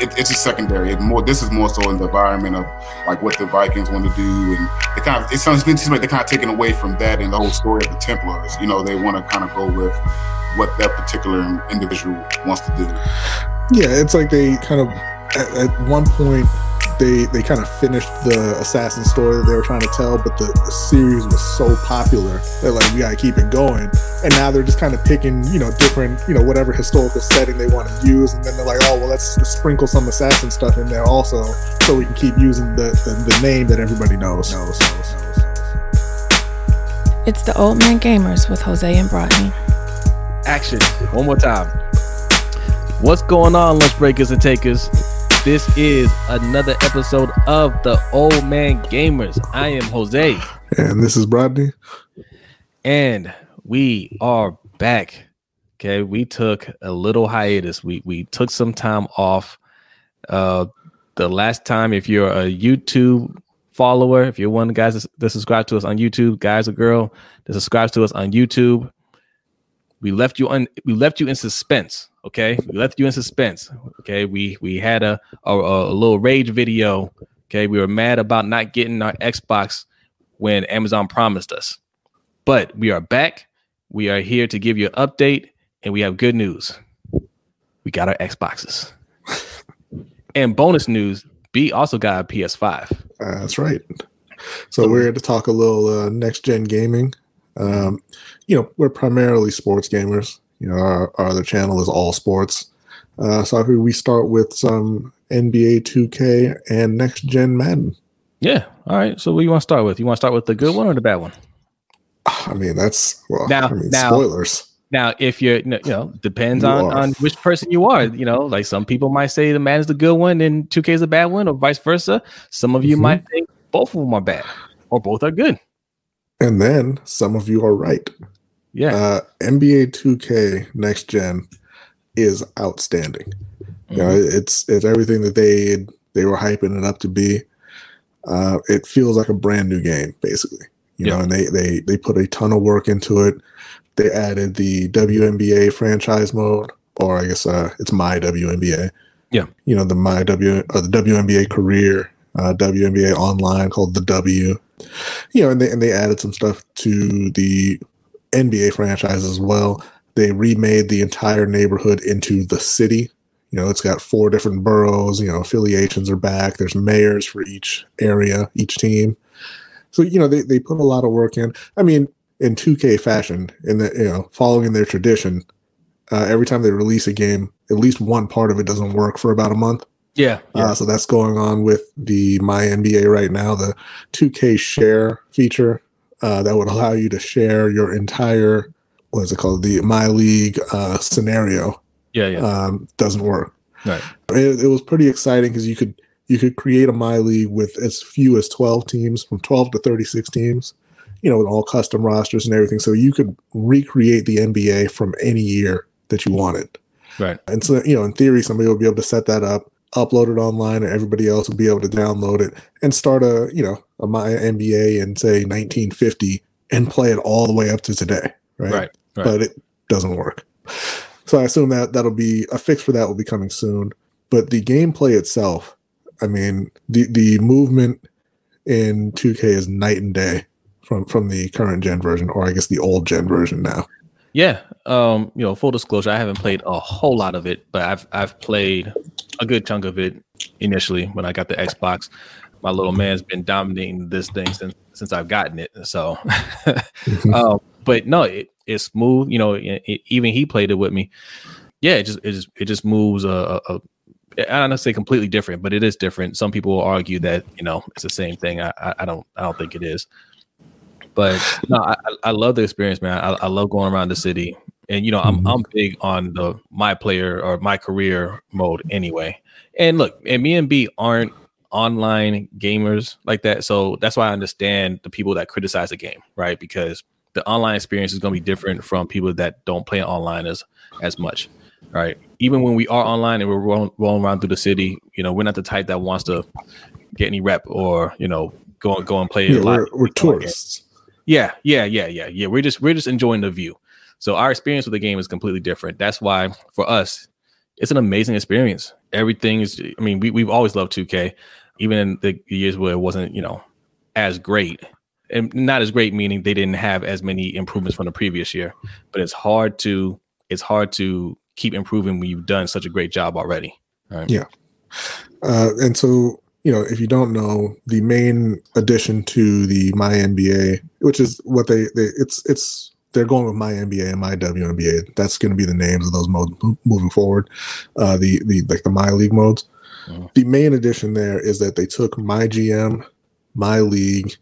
it, it's a secondary. It more this is more so in the environment of like what the Vikings want to do, and they kind of it sounds like they're kind of taking away from that and the whole story of the Templars. You know, they want to kind of go with what that particular individual wants to do. Yeah, it's like they kind of at, at one point they they kind of finished the assassin story that they were trying to tell, but the, the, series was so popular that like we gotta keep it going. And now they're just kind of picking, you know, different, you know, whatever historical setting they want to use, and then they're like, oh well, let's, let's sprinkle some assassin stuff in there also, so we can keep using the the, the name that everybody knows. knows, knows, knows. It's the Old Man Gamers with Jose and Brodney. Action. One more time. What's going on, lunch breakers and takers? This is another episode of the Old Man Gamers. I am Jose. And this is Brodney. And we are back. Okay. We took a little hiatus. We we took some time off. Uh the last time, if you're a YouTube follower, if you're one of the guys that subscribe to us on YouTube, guys or girl that subscribes to us on YouTube, we left you on we left you in suspense Okay, we left you in suspense. Okay, we we had a, a a little rage video. Okay, we were mad about not getting our Xbox when Amazon promised us, but we are back. We are here to give you an update, and we have good news. We got our Xboxes. and bonus news: B also got a PS5. Uh, that's right. So, so we're here to talk a little uh, next gen gaming. Um, you know, we're primarily sports gamers. You know, our, our other channel is all sports. Uh, so I think we start with some NBA 2K and next gen Madden. Yeah. All right. So what do you want to start with? You want to start with the good one or the bad one? I mean, that's well. Now, I mean, now, spoilers. Now, if you're, you know, depends you on on which person you are. You know, like some people might say the Madden's the good one and 2K is a bad one, or vice versa. Some of you mm-hmm. might think both of them are bad, or both are good. And then some of you are right. Yeah. Uh, NBA 2K next gen is outstanding. Mm-hmm. You know, mm-hmm. it's it's everything that they they were hyping it up to be. Uh, it feels like a brand new game, basically. You yeah. know, and they they they put a ton of work into it. They added the WNBA franchise mode, or I guess uh, it's my WNBA. Yeah. You know, the my W or the WNBA career, uh, WNBA online called the W. You know, and they and they added some stuff to the NBA franchise as well. They remade the entire neighborhood into the city. You know, it's got four different boroughs. You know, affiliations are back. There's mayors for each area, each team. So you know, they they put a lot of work in. I mean, in 2K fashion, in the you know, following their tradition, uh, every time they release a game, at least one part of it doesn't work for about a month. Yeah. yeah. Uh, so that's going on with the My NBA right now. The 2K share feature uh, that would allow you to share your entire what is it called the my league uh, scenario. Yeah, yeah. Um, doesn't work. Right. It, it was pretty exciting because you could you could create a my league with as few as twelve teams, from twelve to thirty six teams. You know, with all custom rosters and everything, so you could recreate the NBA from any year that you wanted. Right. And so, you know, in theory, somebody would be able to set that up upload it online and everybody else will be able to download it and start a you know a my NBA in say 1950 and play it all the way up to today right, right, right. but it doesn't work. So i assume that that'll be a fix for that will be coming soon. But the gameplay itself i mean the the movement in 2k is night and day from from the current gen version or i guess the old gen version now. Yeah, um, you know, full disclosure, I haven't played a whole lot of it, but I've I've played a good chunk of it initially when I got the Xbox. My little man's been dominating this thing since since I've gotten it. So, um, but no, it, it's smooth. You know, it, it, even he played it with me. Yeah, it just it just it just moves a, a, a I don't say completely different, but it is different. Some people will argue that you know it's the same thing. I, I, I don't I don't think it is. But no, I, I love the experience, man. I, I love going around the city, and you know, I'm mm-hmm. I'm big on the my player or my career mode anyway. And look, and me and B aren't online gamers like that, so that's why I understand the people that criticize the game, right? Because the online experience is going to be different from people that don't play online as as much, right? Even when we are online and we're rolling, rolling around through the city, you know, we're not the type that wants to get any rep or you know go go and play yeah, a lot. We're, we're tourists. Yeah, yeah, yeah, yeah, yeah. We're just we're just enjoying the view. So our experience with the game is completely different. That's why for us, it's an amazing experience. Everything is. I mean, we we've always loved 2K, even in the years where it wasn't you know as great and not as great meaning they didn't have as many improvements from the previous year but it's hard to it's hard to keep improving when you've done such a great job already right? yeah uh, and so you know if you don't know the main addition to the my nba which is what they, they it's it's they're going with my NBA and my WNBA. That's going to be the names of those modes moving forward. Uh, the the like the my league modes. Mm-hmm. The main addition there is that they took my GM, my league,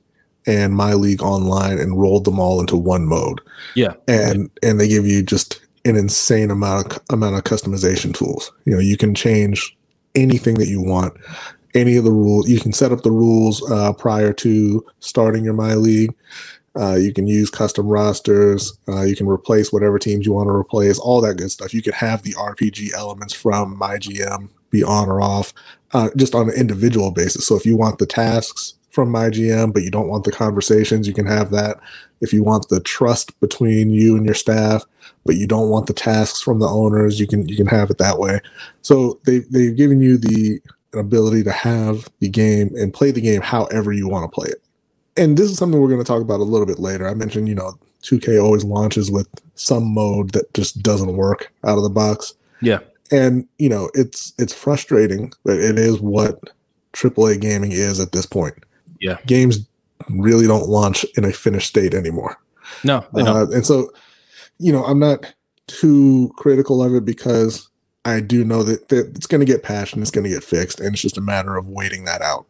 and my league online and rolled them all into one mode. Yeah. And right. and they give you just an insane amount of amount of customization tools. You know, you can change anything that you want, any of the rules. You can set up the rules uh, prior to starting your my league. Uh, you can use custom rosters. Uh, you can replace whatever teams you want to replace. All that good stuff. You can have the RPG elements from my GM be on or off, uh, just on an individual basis. So if you want the tasks from my GM, but you don't want the conversations, you can have that. If you want the trust between you and your staff, but you don't want the tasks from the owners, you can you can have it that way. So they they've given you the ability to have the game and play the game however you want to play it. And this is something we're going to talk about a little bit later. I mentioned, you know, 2K always launches with some mode that just doesn't work out of the box. Yeah. And, you know, it's it's frustrating, but it is what AAA gaming is at this point yeah games really don't launch in a finished state anymore no uh, and so you know i'm not too critical of it because i do know that, that it's going to get patched and it's going to get fixed and it's just a matter of waiting that out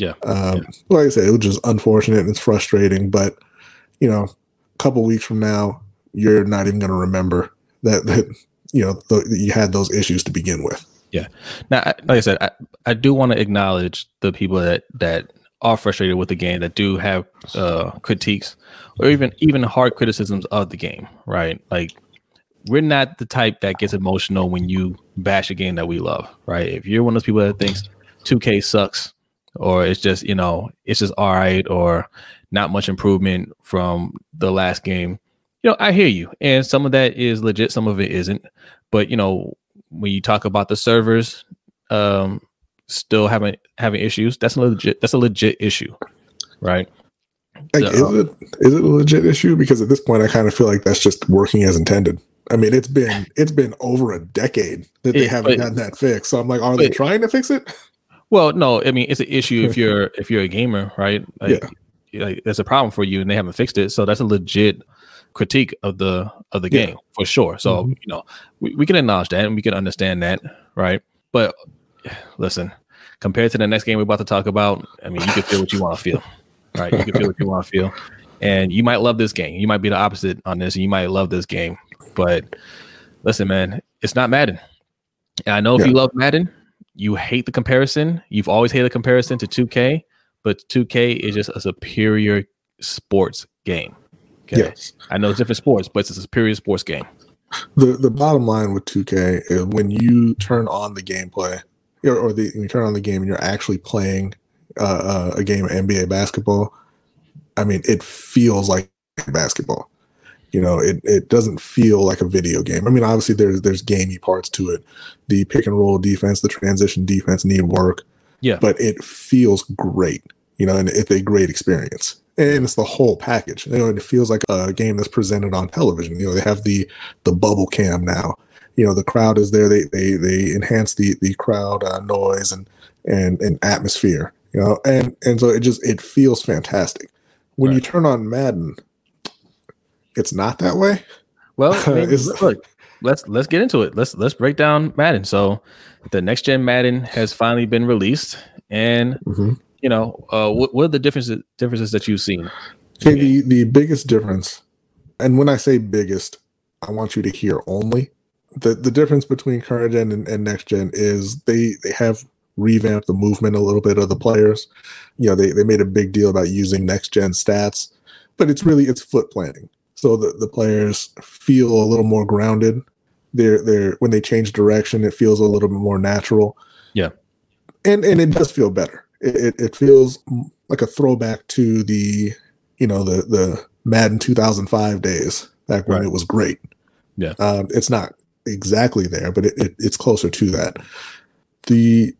yeah. Um, yeah. like i said it was just unfortunate and it's frustrating but you know a couple weeks from now you're not even going to remember that that you know that you had those issues to begin with yeah now like i said i, I do want to acknowledge the people that that are frustrated with the game that do have uh, critiques or even even hard criticisms of the game, right? Like we're not the type that gets emotional when you bash a game that we love, right? If you're one of those people that thinks 2K sucks or it's just, you know, it's just all right or not much improvement from the last game, you know, I hear you. And some of that is legit, some of it isn't. But, you know, when you talk about the servers, um, still having having issues, that's a legit that's a legit issue, right? Like, so, is it is it a legit issue? Because at this point, I kind of feel like that's just working as intended. I mean, it's been it's been over a decade that they haven't but, gotten that fixed. So I'm like, are but, they trying to fix it? Well, no. I mean, it's an issue if you're if you're a gamer, right? Like, yeah. Like, that's a problem for you, and they haven't fixed it. So that's a legit critique of the of the game for sure. So mm-hmm. you know, we, we can acknowledge that and we can understand that, right? But listen, compared to the next game we're about to talk about, I mean, you can feel what you want to feel, right? You can feel what you want to feel, and you might love this game. You might be the opposite on this, and you might love this game. But listen, man, it's not Madden. And I know if yeah. you love Madden, you hate the comparison. You've always hated the comparison to 2K, but 2K is just a superior sports game. Okay? Yes, I know it's different sports, but it's a superior sports game. The the bottom line with 2K is when you turn on the gameplay, or, or the, you turn on the game and you're actually playing uh, uh a game of NBA basketball, I mean, it feels like basketball. You know, it, it doesn't feel like a video game. I mean, obviously there's there's gamey parts to it. The pick and roll defense, the transition defense need work. Yeah. But it feels great, you know, and it's a great experience. And it's the whole package. You know, it feels like a game that's presented on television. You know, they have the the bubble cam now you know the crowd is there. They they they enhance the the crowd uh, noise and and and atmosphere. You know, and and so it just it feels fantastic. When right. you turn on Madden, it's not that way. Well, look, let's let's get into it. Let's let's break down Madden. So, the next gen Madden has finally been released, and mm-hmm. you know, uh, what what are the differences differences that you've seen? Okay, the the biggest difference, and when I say biggest, I want you to hear only the the difference between current gen and, and, next gen is they they have revamped the movement a little bit of the players. You know, they, they made a big deal about using next gen stats, but it's really it's foot planting. So the, the players feel a little more grounded. They're they're when they change direction, it feels a little bit more natural. Yeah. And and it does feel better. It, it, it feels like a throwback to the you know the the Madden 2005 days back when right. it was great. Yeah. Um, it's not exactly there, but it, it, it's closer to that. The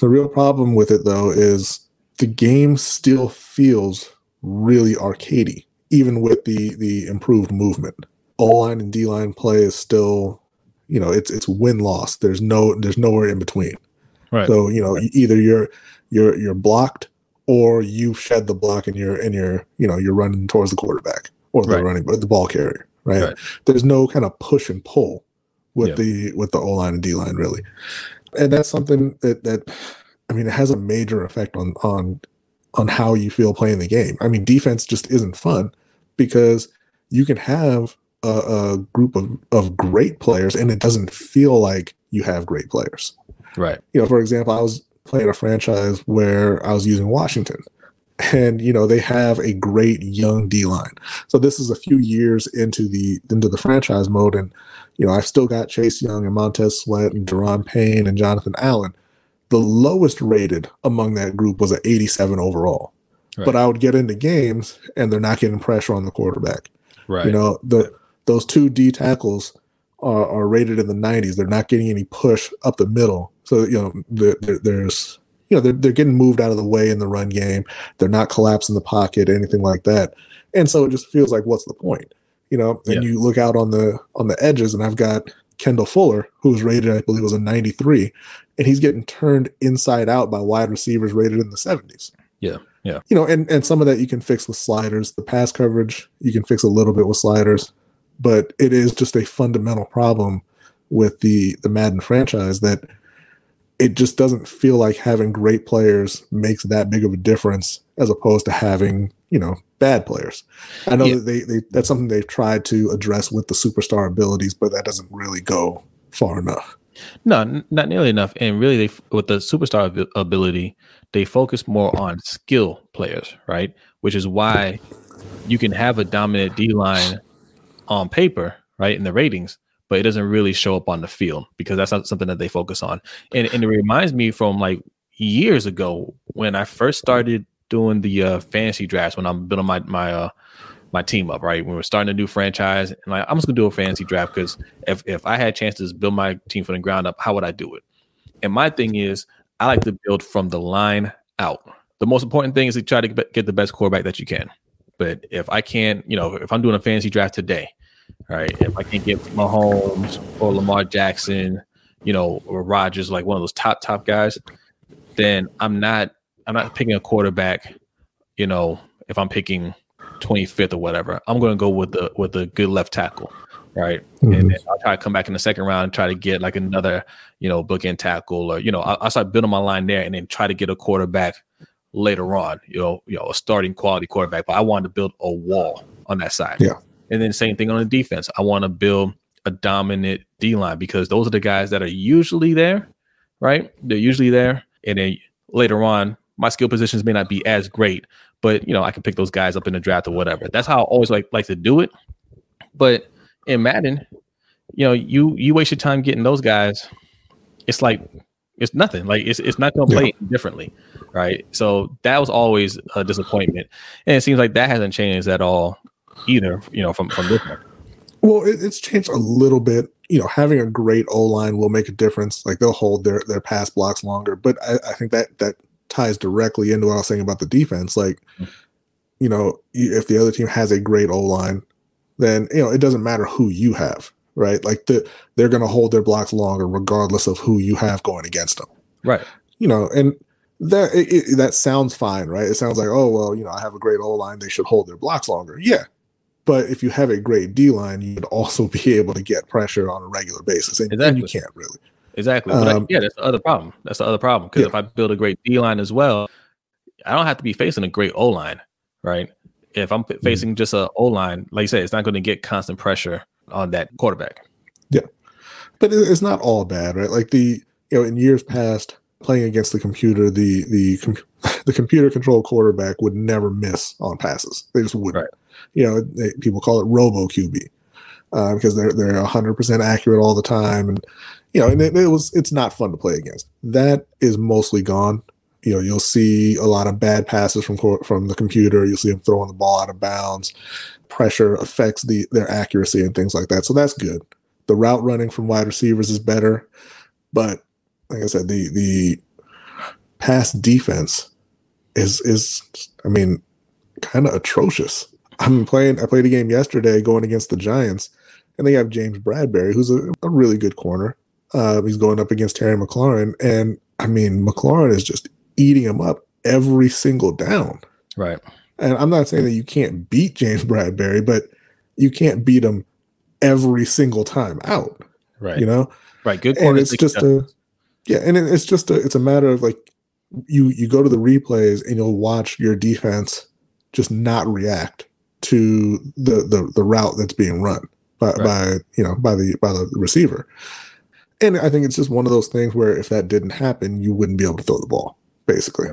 the real problem with it though is the game still feels really arcadey, even with the the improved movement. O line and D line play is still, you know, it's it's win loss. There's no there's nowhere in between. Right. So you know, either you're you're you're blocked or you shed the block and you're and you're you know you're running towards the quarterback or the Right. running but the ball carrier. Right? Right. There's no kind of push and pull with Yeah. the with the O line and D line really, and that's something that that I mean it has a major effect on on on how you feel playing the game. I mean defense just isn't fun because you can have a, a group of of great players and it doesn't feel like you have great players right. you know, for example, I was playing a franchise where I was using Washington, and you know they have a great young D line. So this is a few years into the into the franchise mode, and you know I've still got Chase Young and Montez Sweat and Daron Payne and Jonathan Allen. The lowest rated among that group was an 87 overall. Right. But I would get into games and they're not getting pressure on the quarterback. Right. You know, the those two D tackles are, are rated in the 90s. They're not getting any push up the middle. So, you know, there, there- there's, you know, they're, they're getting moved out of the way in the run game. They're not collapsing the pocket, anything like that. And so it just feels like, what's the point? You know, and Yeah. you look out on the on the edges, and I've got Kendall Fuller, who was rated, I believe, was a 93, and he's getting turned inside out by wide receivers rated in the 70s Yeah. Yeah. you know, and and some of that you can fix with sliders. The pass coverage you can fix a little bit with sliders, but it is just a fundamental problem with the the Madden franchise that it just doesn't feel like having great players makes that big of a difference as opposed to having you know bad players. I know Yeah. that they, they that's something they've tried to address with the superstar abilities, but that doesn't really go far enough. No, n- not nearly enough. And really, they with the superstar abi- ability, they focus more on skill players, right? Which is why you can have a dominant D line on paper, right, in the ratings, but it doesn't really show up on the field because that's not something that they focus on. And and it reminds me from like years ago when I first started doing the uh, fantasy drafts when I'm building my my uh, my team up, right? When we're starting a new franchise, and like I'm just gonna do a fantasy draft because if if I had chances to build my team from the ground up, how would I do it? And my thing is, I like to build from the line out. The most important thing is to try to get the best quarterback that you can. But if I can't, you know, if I'm doing a fantasy draft today, right? If I can't get Mahomes or Lamar Jackson, you know, or Rodgers, like one of those top top guys, then I'm not I'm not picking a quarterback. You know, if I'm picking 25th or whatever, I'm going to go with the with a good left tackle, right? Mhm. And then I'll try to come back in the second round and try to get like another, you know, bookend tackle, or you know, I'll, I'll start building my line there, and then try to get a quarterback later on. You know, you know, a starting quality quarterback. But I wanted to build a wall on that side. Yeah. And then same thing on the defense. I want to build a dominant D line because those are the guys that are usually there, right? They're usually there, and then later on, my skill positions may not be as great, but you know, I can pick those guys up in the draft or whatever. That's how I always like like to do it. But in Madden, you know, you you waste your time getting those guys. It's like it's nothing. Like it's it's not going to play differently, right? So that was always a disappointment, and it seems like that hasn't changed at all either. You know, from from this one. Well, it, it's changed a little bit. You know, having a great O line will make a difference. Like they'll hold their their pass blocks longer. But I, I think that that ties directly into what I was saying about the defense. Like, mm-hmm. you know, if the other team has a great O line, then you know it doesn't matter who you have, right? Like the, they're going to hold their blocks longer regardless of who you have going against them. Right. You know, and that it, it, that sounds fine, right? It sounds like, oh well, you know, I have a great O line; they should hold their blocks longer. Yeah, but if you have a great D line, you'd also be able to get pressure on a regular basis, and, and you can't really. Exactly. But I- Um, yeah, that's the other problem. That's the other problem. Because Yeah. if I build a great D line as well, I don't have to be facing a great O line, right? If I'm Mm-hmm. facing just a O line, like you said, it's not going to get constant pressure on that quarterback. Yeah, but it's not all bad, right? Like the you know, in years past, playing against the computer, the the com- the computer controlled quarterback would never miss on passes. They just wouldn't. Right. You know, they, people call it Robo QB uh, because they're they're hundred percent accurate all the time, and you know, and it, it was it's not fun to play against. That is mostly gone. You know, you'll see a lot of bad passes from from the computer. You'll see them throwing the ball out of bounds. Pressure affects the their accuracy and things like that. So that's good. The route running from wide receivers is better, but like I said, the the pass defense is is I mean kind of atrocious. I'm playing. I played a game yesterday going against the Giants, and they have James Bradberry, who's a, a really good corner. Uh, he's going up against Terry McLaurin, and I mean McLaurin is just eating him up every single down. Right. And I'm not saying that you can't beat James Bradberry, but you can't beat him every single time out. Right. You know. Right. Good. And it's just a yeah, and it, it's just a it's a matter of like you you go to the replays and you'll watch your defense just not react to the the, the route that's being run by, Right. by you know by the by the receiver. And I think it's just one of those things where if that didn't happen, you wouldn't be able to throw the ball, basically.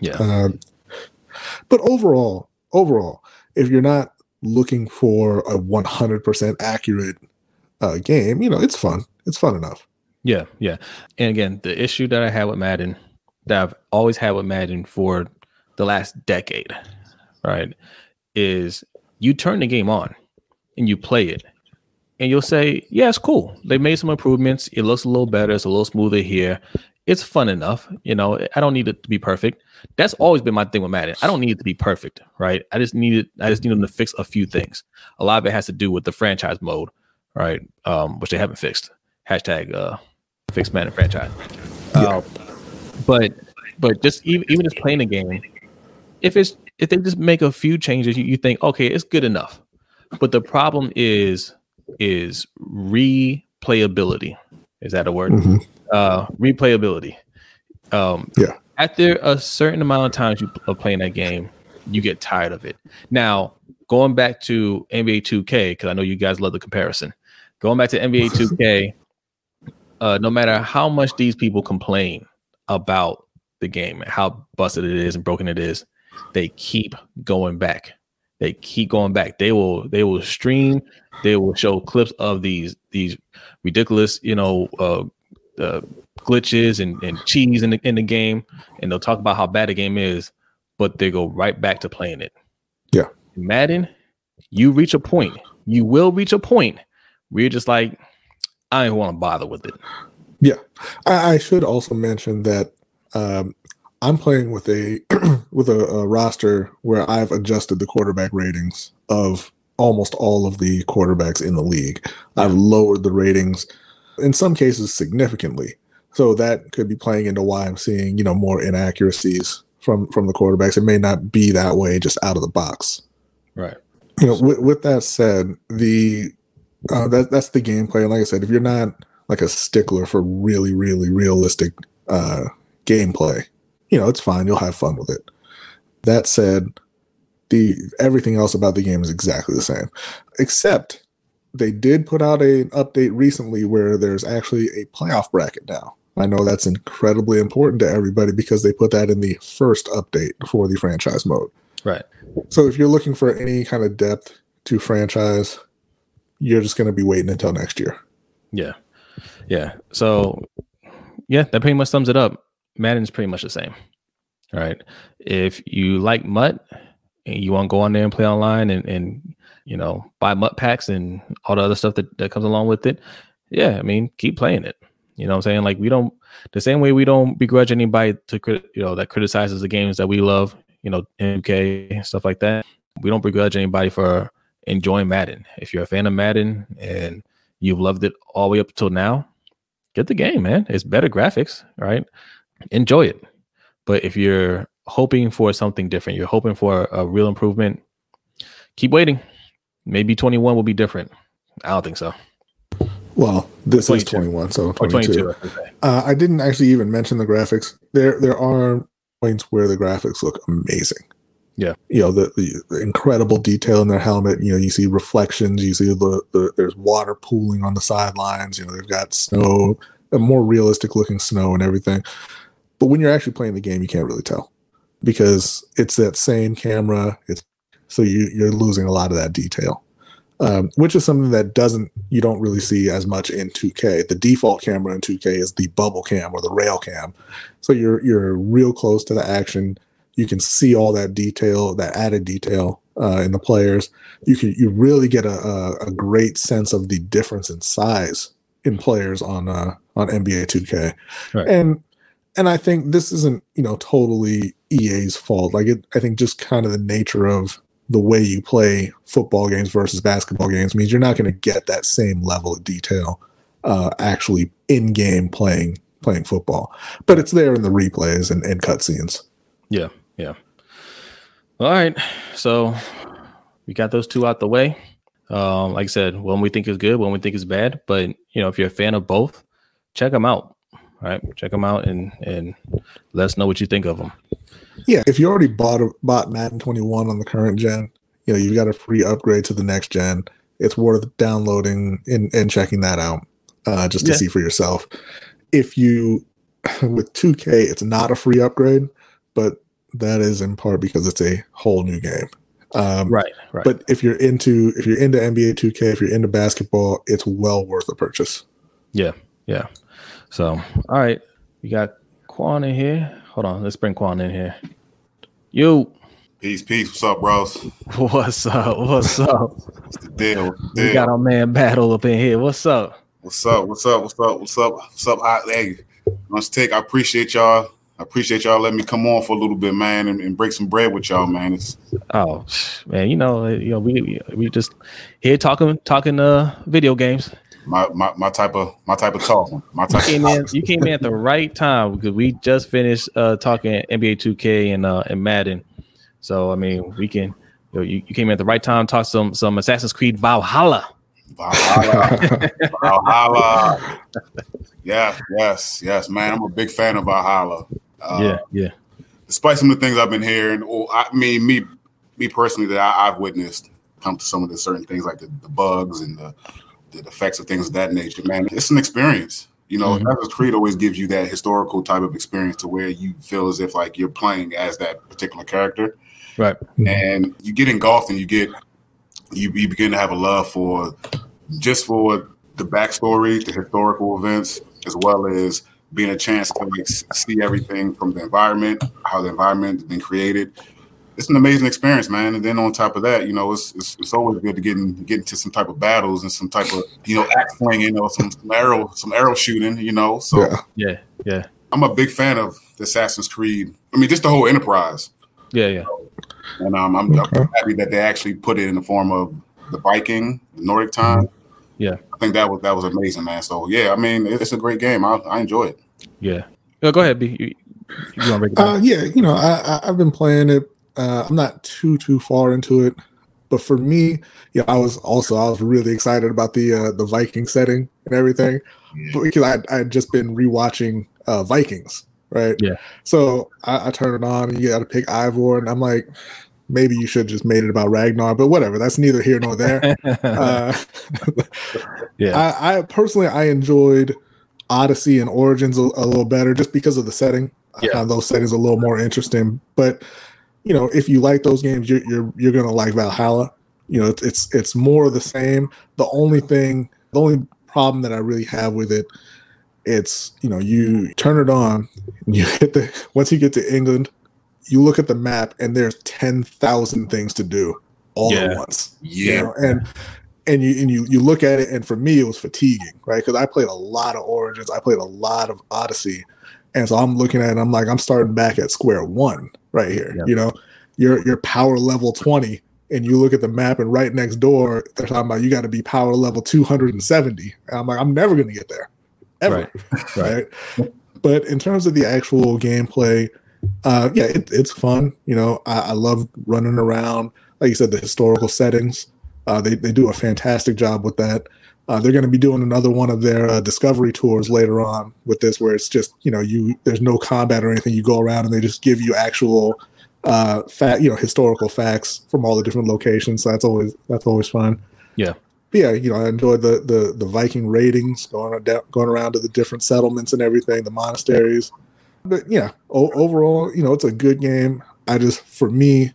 Yeah. Um, but overall, overall, if you're not looking for a 100% accurate uh, game, you know, it's fun. It's fun enough. Yeah, yeah. And again, the issue that I had with Madden, that I've always had with Madden for the last decade, right, is you turn the game on and you play it, and you'll say, "Yeah, it's cool. They made some improvements. It looks a little better. It's a little smoother here. It's fun enough. You know, I don't need it to be perfect. That's always been my thing with Madden. I don't need it to be perfect, right? I just need it. I just need them to fix a few things. A lot of it has to do with the franchise mode, right? Um, which they haven't fixed. Hashtag uh, fix Madden franchise. Uh, but but just even, even just playing the game, if it's if they just make a few changes, you, you think okay, it's good enough. But the problem is is replayability. Is that a word? Mhm. Uh, replayability. Um, Yeah. After a certain amount of times you are playing that game, you get tired of it. Now, going back to NBA 2K, because I know you guys love the comparison. Going back to NBA 2K, uh, no matter how much these people complain about the game and how busted it is and broken it is, they keep going back. They keep going back. They will they will stream. They will show clips of these these ridiculous, you know, uh, uh, glitches and, and cheese in the in the game, and they'll talk about how bad the game is, but they go right back to playing it. Yeah. Madden, you reach a point. You will reach a point where you're just like, I don't want to bother with it. Yeah, I, I should also mention that um, I'm playing with a with a, a roster where I've adjusted the quarterback ratings of almost all of the quarterbacks in the league. I've lowered the ratings in some cases significantly, so that could be playing into why I'm seeing you know more inaccuracies from from the quarterbacks. It may not be that way just out of the box Right. you know, with, with that said, the uh, that that's the gameplay. And like I said, if you're not like a stickler for really, really realistic uh, gameplay, you know, it's fine. You'll have fun with it. That said, the everything else about the game is exactly the same, except they did put out a, an update recently where there's actually a playoff bracket now. I know that's incredibly important to everybody because they put that in the first update for the franchise mode. Right. So if you're looking for any kind of depth to franchise, you're just going to be waiting until next year. Yeah. Yeah. So yeah, that pretty much sums it up. Madden's pretty much the same. All right. If you like MUT and you want to go on there and play online and, and you know, buy MUT packs and all the other stuff that, that comes along with it, yeah, I mean, keep playing it. You know what I'm saying? Like we don't the same way we don't begrudge anybody to crit- you know that criticizes the games that we love, you know, MK and stuff like that. We don't begrudge anybody for enjoying Madden. If you're a fan of Madden and you've loved it all the way up till now, get the game, man. It's better graphics, right? Enjoy it. But if you're hoping for something different, you're hoping for a real improvement, keep waiting. Maybe 21 will be different. I don't think so. Well, this is 21, so Or 22. 22. I. Uh, I didn't actually even mention the graphics. There, there are points where the graphics look amazing. Yeah. you know the, the, the incredible detail in their helmet. You know, you see reflections. You see the, the there's water pooling on the sidelines. You know, they've got snow, a more realistic looking snow and everything. But when you're actually playing the game, you can't really tell because it's that same camera. It's so you you're losing a lot of that detail um, which is something that doesn't you don't really see as much in 2K. The default camera in 2K is the bubble cam or the rail cam, so you're you're real close to the action. You can see all that detail, that added detail, uh, in the players, you can you really get a, a, a great sense of the difference in size in players on uh, on NBA 2K, Right. and and I think this isn't you know totally EA's fault. Like it, I think just kind of the nature of the way you play football games versus basketball games means you're not going to get that same level of detail uh, actually in game playing playing football, but it's there in the replays and, and cutscenes. Yeah, yeah. All right. So we got those two out the way. Um, like I said, one we think is good, one we think is bad. But you know, if you're a fan of both, check them out. All right, check them out and and let us know what you think of them. Yeah, if you already bought a, bought Madden 21 on the current gen, you know you've got a free upgrade to the next gen. It's worth downloading and, and checking that out uh, just to Yeah. see for yourself. If you with 2K, it's not a free upgrade, but that is in part because it's a whole new game. Um, Right, right. But if you're into if you're into NBA 2K, if you're into basketball, it's well worth the purchase. yeah, yeah. So all right, we got Quan in here. Hold on, let's bring Quan in here. You, Peace, peace. What's up, bros? what's up? What's up? What's the deal? What's the We got our man Battle up in here. What's up? What's up? What's up? What's up? What's up? What's up? I, hey, let's take. I appreciate y'all. I appreciate y'all letting me come on for a little bit, man, and, and break some bread with y'all, man. It's Oh man, you know, you know, we we just here talking talking uh video games. My, my my type of my type of talking. My You came of in, you came in at the right time because we just finished uh talking NBA 2K and uh and Madden. So I mean, we can. You, know, you, you came in at the right time. Talk some some Assassin's Creed Valhalla. Valhalla. Valhalla. Yeah, yes, yes, man. I'm a big fan of Valhalla. Uh, yeah, yeah, despite some of the things I've been hearing, or I mean, me, me personally, that I, I've witnessed come to some of the certain things like the, the bugs and the, the effects of things of that nature. Man, it's an experience. You know, Mhm. Assassin's Creed always gives you that historical type of experience to where you feel as if like you're playing as that particular character, right. and you get engulfed and you get you, you begin to have a love for just for the backstory, the historical events, as well as being a chance to like see everything from the environment, how the environment has been created. It's an amazing experience, man. And then on top of that, you know, it's it's, it's always good to get in, get into some type of battles and some type of you know axe swinging or some, some arrow some arrow shooting. You know, so Yeah. Yeah, yeah, I'm a big fan of the Assassin's Creed. I mean, just the whole enterprise. yeah, yeah. And um, I'm, Okay. I'm happy that they actually put it in the form of the Viking, the Nordic time. Yeah. I think that was that was amazing, man. So yeah, I mean, it's a great game. I, I enjoy it. Yeah. Uh, go ahead, B. You, you want to break it? Uh, yeah, you know, I, I I've been playing it. Uh, I'm not too too far into it, but for me, yeah, I was also I was really excited about the uh, the Viking setting and everything Yeah. because I I had just been rewatching uh, Vikings, right? Yeah. So I, I turned it on and you got to pick Eivor, and I'm like, maybe you should just made it about Ragnar, but whatever. That's neither here nor there. uh, yeah, I, I personally I enjoyed Odyssey and Origins a, a little better just because of the setting. I Yeah. found those settings a little more interesting. But you know, if you like those games, you're you're you're gonna like Valhalla. You know, it's it's, it's more of the same. The only thing, the only problem that I really have with it, it's you know, you turn it on, you hit the once you get to England, you look at the map, and there's ten thousand things to do all Yeah. at once Yeah. you know, and and you and you you look at it, and for me, it was fatiguing, right? Because I played a lot of Origins, I played a lot of Odyssey, and so I'm looking at it, and I'm like, I'm starting back at square one right here. You know, you're you're power level twenty, and you look at the map, and right next door, they're talking about you got to be power level two hundred and seventy. And I'm like, I'm never going to get there, ever, Right. right? But in terms of the actual gameplay, uh, yeah, it, it's fun. You know, I, I love running around. Like you said, the historical settings. Uh, they they do a fantastic job with that. Uh, they're going to be doing another one of their uh, discovery tours later on with this, where it's just you know you there's no combat or anything. You go around and they just give you actual uh, fact, you know, historical facts from all the different locations. So that's always that's always fun. Yeah. But yeah, you know, I enjoyed the the the Viking ratings going ar- going around to the different settlements and everything, the monasteries. But yeah, o- overall, you know, it's a good game. I just, for me,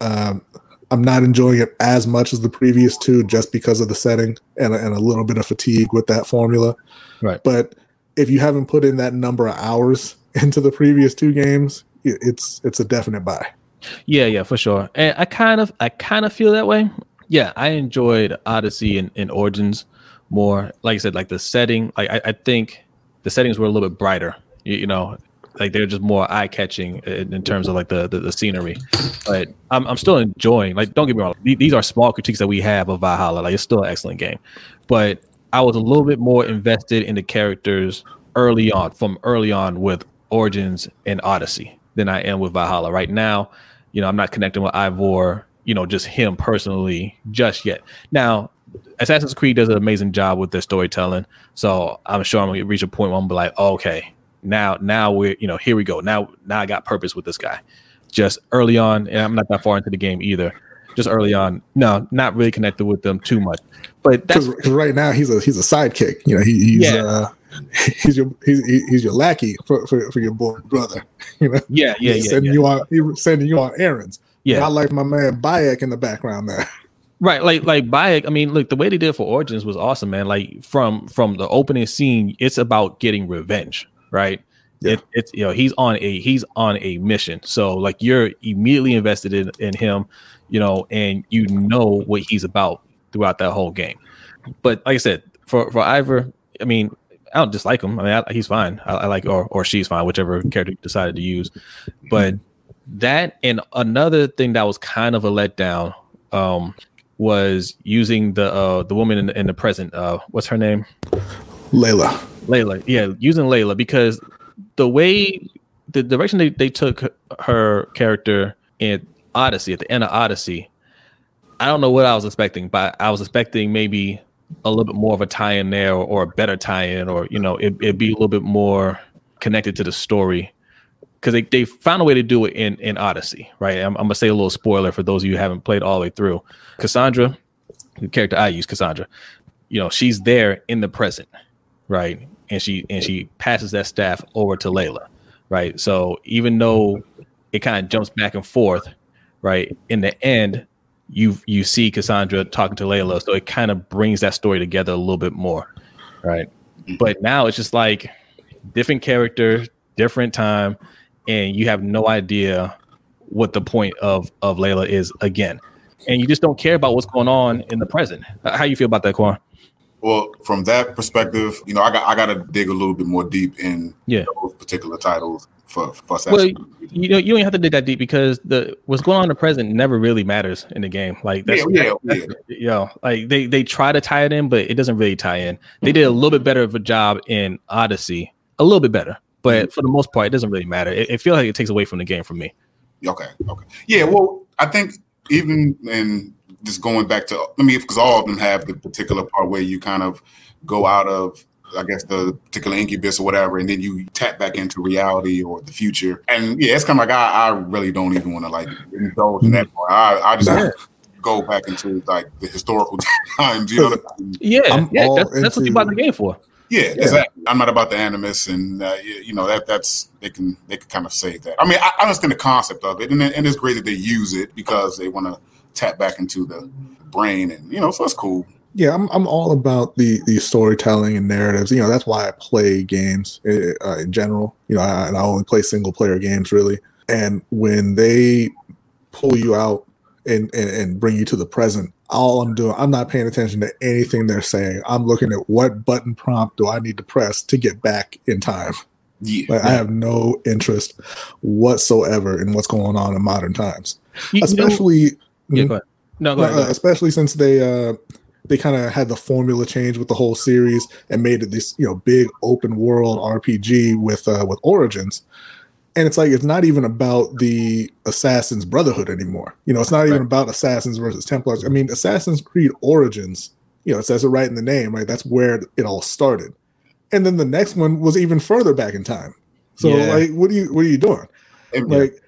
um, I'm not enjoying it as much as the previous two, just because of the setting and and a little bit of fatigue with that formula. Right. But if you haven't put in that number of hours into the previous two games, it's it's a definite buy. Yeah, yeah, for sure. And I kind of, I kind of feel that way. Yeah, I enjoyed Odyssey and, and Origins more. Like I said, like the setting. Like I, I think the settings were a little bit brighter. You, you know, like they're just more eye catching in, in, terms of like the, the, the scenery. But I'm I'm still enjoying. Like, don't get me wrong. These are small critiques that we have of Valhalla. Like, it's still an excellent game. But I was a little bit more invested in the characters early on, from early on with Origins and Odyssey than I am with Valhalla. Right now, you know, I'm not connecting with Eivor. you know, just him personally just yet. Now, Assassin's Creed does an amazing job with their storytelling. So I'm sure I'm gonna reach a point where I'm gonna be like, oh, okay, now now we're you know here we go. Now now I got purpose with this guy. Just early on, and I'm not that far into the game either. Just early on, no, not really connected with them too much. But that's because right now he's a he's a sidekick. You know, he, he's yeah. uh, he's your he's, he's your lackey for, for, for your boy brother. You know, yeah, yeah, he's yeah. Sending yeah. you on, he's sending you on errands. Yeah, I like my man Bayek in the background there. Right, like like Bayek. I mean, look, the way they did for Origins was awesome, man. Like from from the opening scene, it's about getting revenge, right? Yeah. It, it's you know he's on a he's on a mission, so like you're immediately invested in in him, you know, and you know what he's about throughout that whole game. But like I said, for for Eivor, I mean, I don't dislike him. I mean, I, he's fine. I, I, like or or she's fine, whichever character you decided to use. But that and another thing that was kind of a letdown um, was using the uh, the woman in, in the present. Uh, what's her name? Layla. Layla. Yeah, using Layla because the way the direction they, they took her character in Odyssey at the end of Odyssey, I don't know what I was expecting, but I was expecting maybe a little bit more of a tie-in there or, or a better tie-in or you know it, it'd be a little bit more connected to the story because they, they found a way to do it in, in Odyssey, right? I'm, I'm, gonna say a little spoiler for those of you who haven't played all the way through. Cassandra, the character I use, Cassandra, you know, she's there in the present, right? And she and she passes that staff over to Layla, right? So even though it kind of jumps back and forth, right? In the end, you you see Cassandra talking to Layla, so it kind of brings that story together a little bit more, right? But now it's just like different character, different time, and you have no idea what the point of of Layla is again, and you just don't care about what's going on in the present. How you feel about that, Quan? Well, from that perspective, you know, I got I got to dig a little bit more deep in yeah. those particular titles for for Well, you know, you don't have to dig that deep because the what's going on in the present never really matters in the game. Like that's, yeah, yeah, that's, yeah. you know, like they they try to tie it in, but it doesn't really tie in. They did a little bit better of a job in Odyssey, a little bit better, but mm-hmm. for the most part, it doesn't really matter. It, it feels like it takes away from the game for me. Okay, okay, yeah. Well, I think even in just going back to let me because all of them have the particular part where you kind of go out of I guess the particular incubus or whatever, and then you tap back into reality or the future. And yeah, it's kind of like I, I really don't even want to like indulge in that mm-hmm. part. I, I just yeah. go back into like the historical times. You know, yeah, I'm yeah, that's, that's what you bought the game for. Yeah, yeah, exactly. I'm not about the animus, and uh, you know that that's they can they can kind of say that. I mean, I, I understand the concept of it, and, and it's great that they use it because they want to tap back into the brain, and you know, so it's cool. Yeah, I'm I'm all about the the storytelling and narratives. You know, that's why I play games eh, uh, in general. You know, I, I only play single player games really. And when they pull you out and, and and bring you to the present, all I'm doing, I'm not paying attention to anything they're saying. I'm looking at what button prompt do I need to press to get back in time. Yeah, like, I have no interest whatsoever in what's going on in modern times, you, especially. Know, yeah, go ahead. No, go ahead. Uh, especially since they uh, they kind of had the formula change with the whole series and made it this you know big open world RPG with uh, with Origins. And it's like it's not even about the Assassin's Brotherhood anymore. You know, it's not right. even about Assassins versus Templars. I mean, Assassin's Creed Origins. You know, it says it right in the name, right? That's where it all started. And then the next one was even further back in time. So, yeah. like, what are you what are you doing? It, like,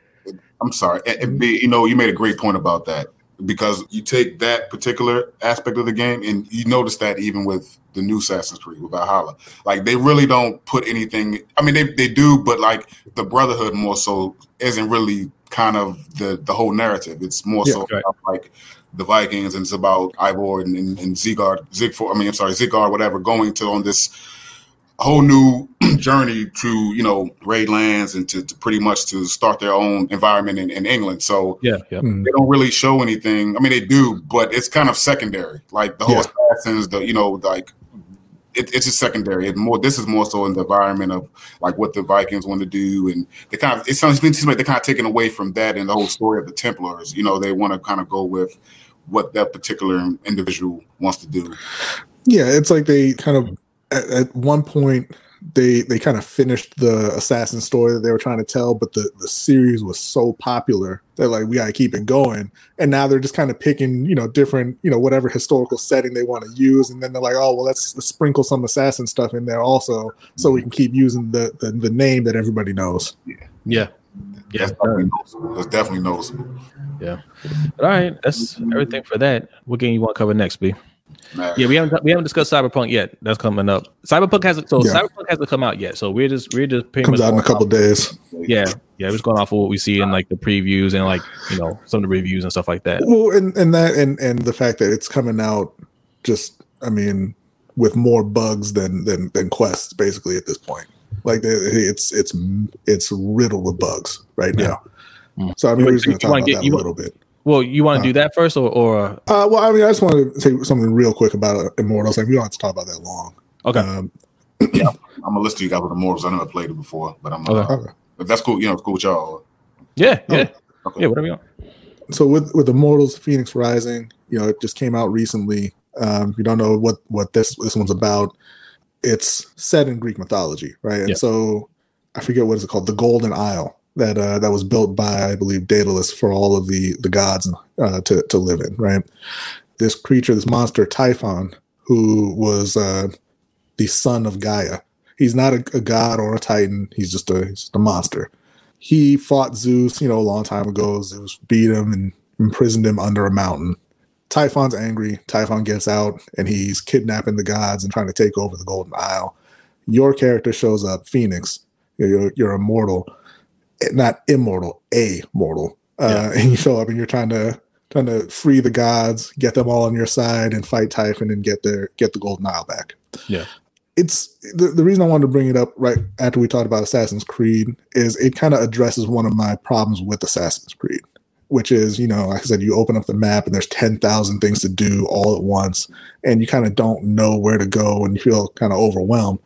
I'm sorry. It, mm-hmm. you know, you made a great point about that because you take that particular aspect of the game and you notice that even with the new Assassin's Creed with Valhalla, like they really don't put anything. I mean, they, they do, but like the Brotherhood more so isn't really kind of the the whole narrative. It's more yeah, so right. like the Vikings and it's about Eivor and, and, and Zigard, Zigford. I mean, I'm sorry, Zigard, whatever, going to on this whole new journey to you know raid lands and to, to, pretty much to start their own environment in, in England. So yeah, yeah, Mm. they don't really show anything. I mean, they do, but it's kind of secondary. Like the whole Yeah. assassins, the you know, like it, it's just secondary. It more this is more so in the environment of like what the Vikings want to do, and they kind of it sounds it seems like they're kind of taking away from that and the whole story of the Templars. You know, they want to kind of go with what that particular individual wants to do. Yeah, it's like they kind of at, at one point they they kind of finished the assassin story that they were trying to tell, but the the series was so popular they're like we got to keep it going. And now they're just kind of picking you know different you know whatever historical setting they want to use, and then they're like oh well let's, let's sprinkle some assassin stuff in there also so we can keep using the the, the name that everybody knows. yeah, yeah. That's definitely noticeable. That's definitely noticeable. All right, that's everything for that. What game you want to cover next, B? Man. Yeah, we haven't we haven't discussed Cyberpunk yet. That's coming up. Cyberpunk hasn't so Yeah. Cyberpunk hasn't come out yet. So we're just we're just pretty Comes much out in a couple days. Yeah, yeah, we're just going off of what we see in like the previews and like you know some of the reviews and stuff like that. Well, and and that and and the fact that it's coming out just I mean with more bugs than than than quests basically at this point. Like it's it's it's riddled with bugs right Yeah. now. Mm. So I mean, want- just going to talk about get- that you a want- little bit. Well, you want to Uh, do that first, or or Uh, well, I mean, I just want to say something real quick about Immortals. Like we don't have to talk about that long. okay, Um, I'm gonna list to you guys with the Mortals. I never played it before, but I'm uh, Okay. okay. if that's cool. You know, it's cool with y'all. yeah, yeah, Okay. yeah, whatever you want. so with with Immortals Fenyx Rising, you know, it just came out recently. Um, if you don't know what what this this one's about, it's set in Greek mythology, right? And Yeah. so I forget what is it called, the Golden Isle that uh, that was built by I believe Daedalus for all of the the gods uh, to to live in, right? This creature, this monster Typhon, who was uh, the son of Gaia. He's not a, a god or a titan. He's just a he's just a monster. He fought Zeus, you know, a long time ago. Zeus beat him and imprisoned him under a mountain. Typhon's angry. Typhon gets out and he's kidnapping the gods and trying to take over the Golden Isle. Your character shows up, Fenyx. You're, you're immortal, not immortal, a mortal. Uh, and you show up and you're trying to trying to free the gods, get them all on your side, and fight Typhon and get their get the Golden Isle back. Yeah. It's the, the reason I wanted to bring it up right after we talked about Assassin's Creed is it kind of addresses one of my problems with Assassin's Creed which is, you know, like I said, you open up the map and there's 10,000 things to do all at once, and you kind of don't know where to go and you feel kind of overwhelmed.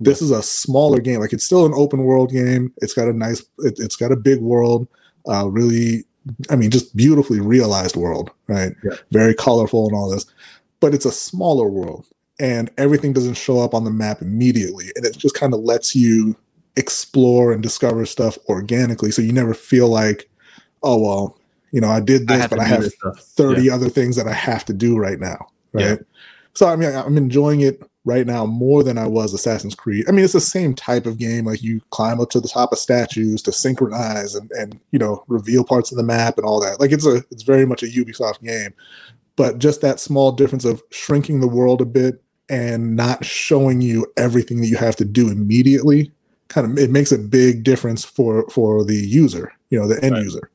This is a smaller game. Like it's still an open world game. It's got a nice, it, it's got a big world, uh, really, I mean, just beautifully realized world, right? Yeah. Very colorful and all this, but it's a smaller world and everything doesn't show up on the map immediately. And it just kind of lets you explore and discover stuff organically. So you never feel like, oh, well, you know, I did I this, have but I have stuff. 30 other things that I have to do right now. Right. Yeah. So, I mean, I'm enjoying it right now more than I was Assassin's Creed. I mean, it's the same type of game. Like you climb up to the top of statues to synchronize and, and, you know, reveal parts of the map and all that. Like it's a, it's very much a Ubisoft game, but just that small difference of shrinking the world a bit and not showing you everything that you have to do immediately kind of it makes a big difference for for the user you know the end Right. user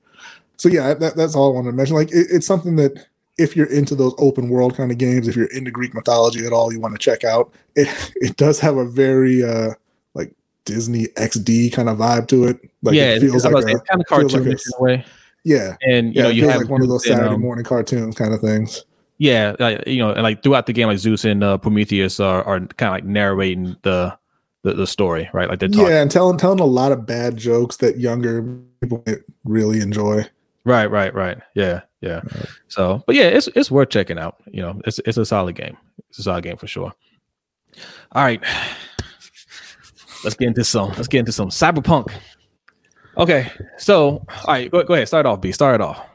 so yeah that, that's all i want to mention like it, it's something that if you're into those open world kind of games if you're into greek mythology at all you want to check out. It it does have a very uh like disney xd kind of vibe to it. Like yeah, it feels it's, like a, kind of feels like cartoonish a- in a way, yeah. And you yeah know you have like one of those Zeus and, saturday um, morning cartoons kind of things. Yeah, like, you know, and like throughout the game, like Zeus and uh, Prometheus are, are kind of like narrating the, the the story, right? Like they're talking, yeah and telling telling a lot of bad jokes that younger people really enjoy. Right, right, right. Yeah, yeah. So, but yeah, it's it's worth checking out. You know, it's it's a solid game. It's a solid game for sure. All right, let's get into some. Let's get into some cyberpunk. Okay, so all right, go, go ahead. Start off, B. Start it off.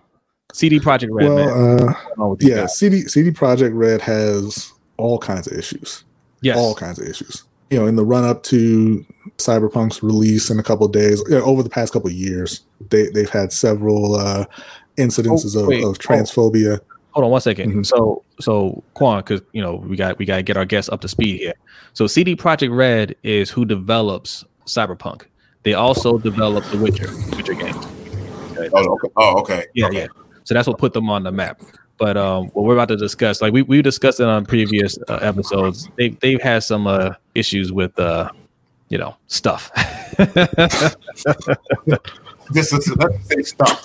CD Projekt Red, man. well uh What's going on with these yeah guys? cd cd projekt red has all kinds of issues yes, all kinds of issues you know in the run up to cyberpunk's release in a couple of days you know, over the past couple of years they they've had several uh incidences Oh, of, of transphobia hold on one second. Mhm. So so Quan, because you know we got we got to get our guests up to speed here. So CD Projekt Red is who develops Cyberpunk. They also develop the Witcher Witcher games. Okay, Oh, okay. Oh, okay. yeah, okay. yeah. So that's what put them on the map. But um, what we're about to discuss, like we, we discussed it on previous uh, episodes, they they've had some uh, issues with uh, you know stuff. This is let's say stuff.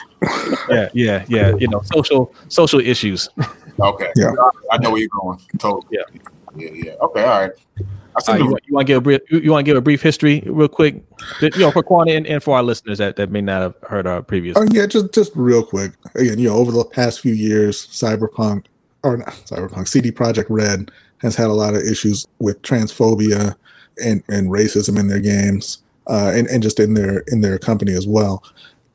yeah, yeah, yeah. You know, social social issues. Okay. Yeah. I know where you're going. Totally. Yeah. Yeah. Yeah. Okay. All right. I see Uh, you, want, you want to give a brief, you, you want to give a brief history real quick, you know, for Quan and, and for our listeners that, that may not have heard our previous. Oh yeah, just just real quick. Again, you know, over the past few years, Cyberpunk or not Cyberpunk, CD Projekt Red has had a lot of issues with transphobia and, and racism in their games, uh, and and just in their in their company as well.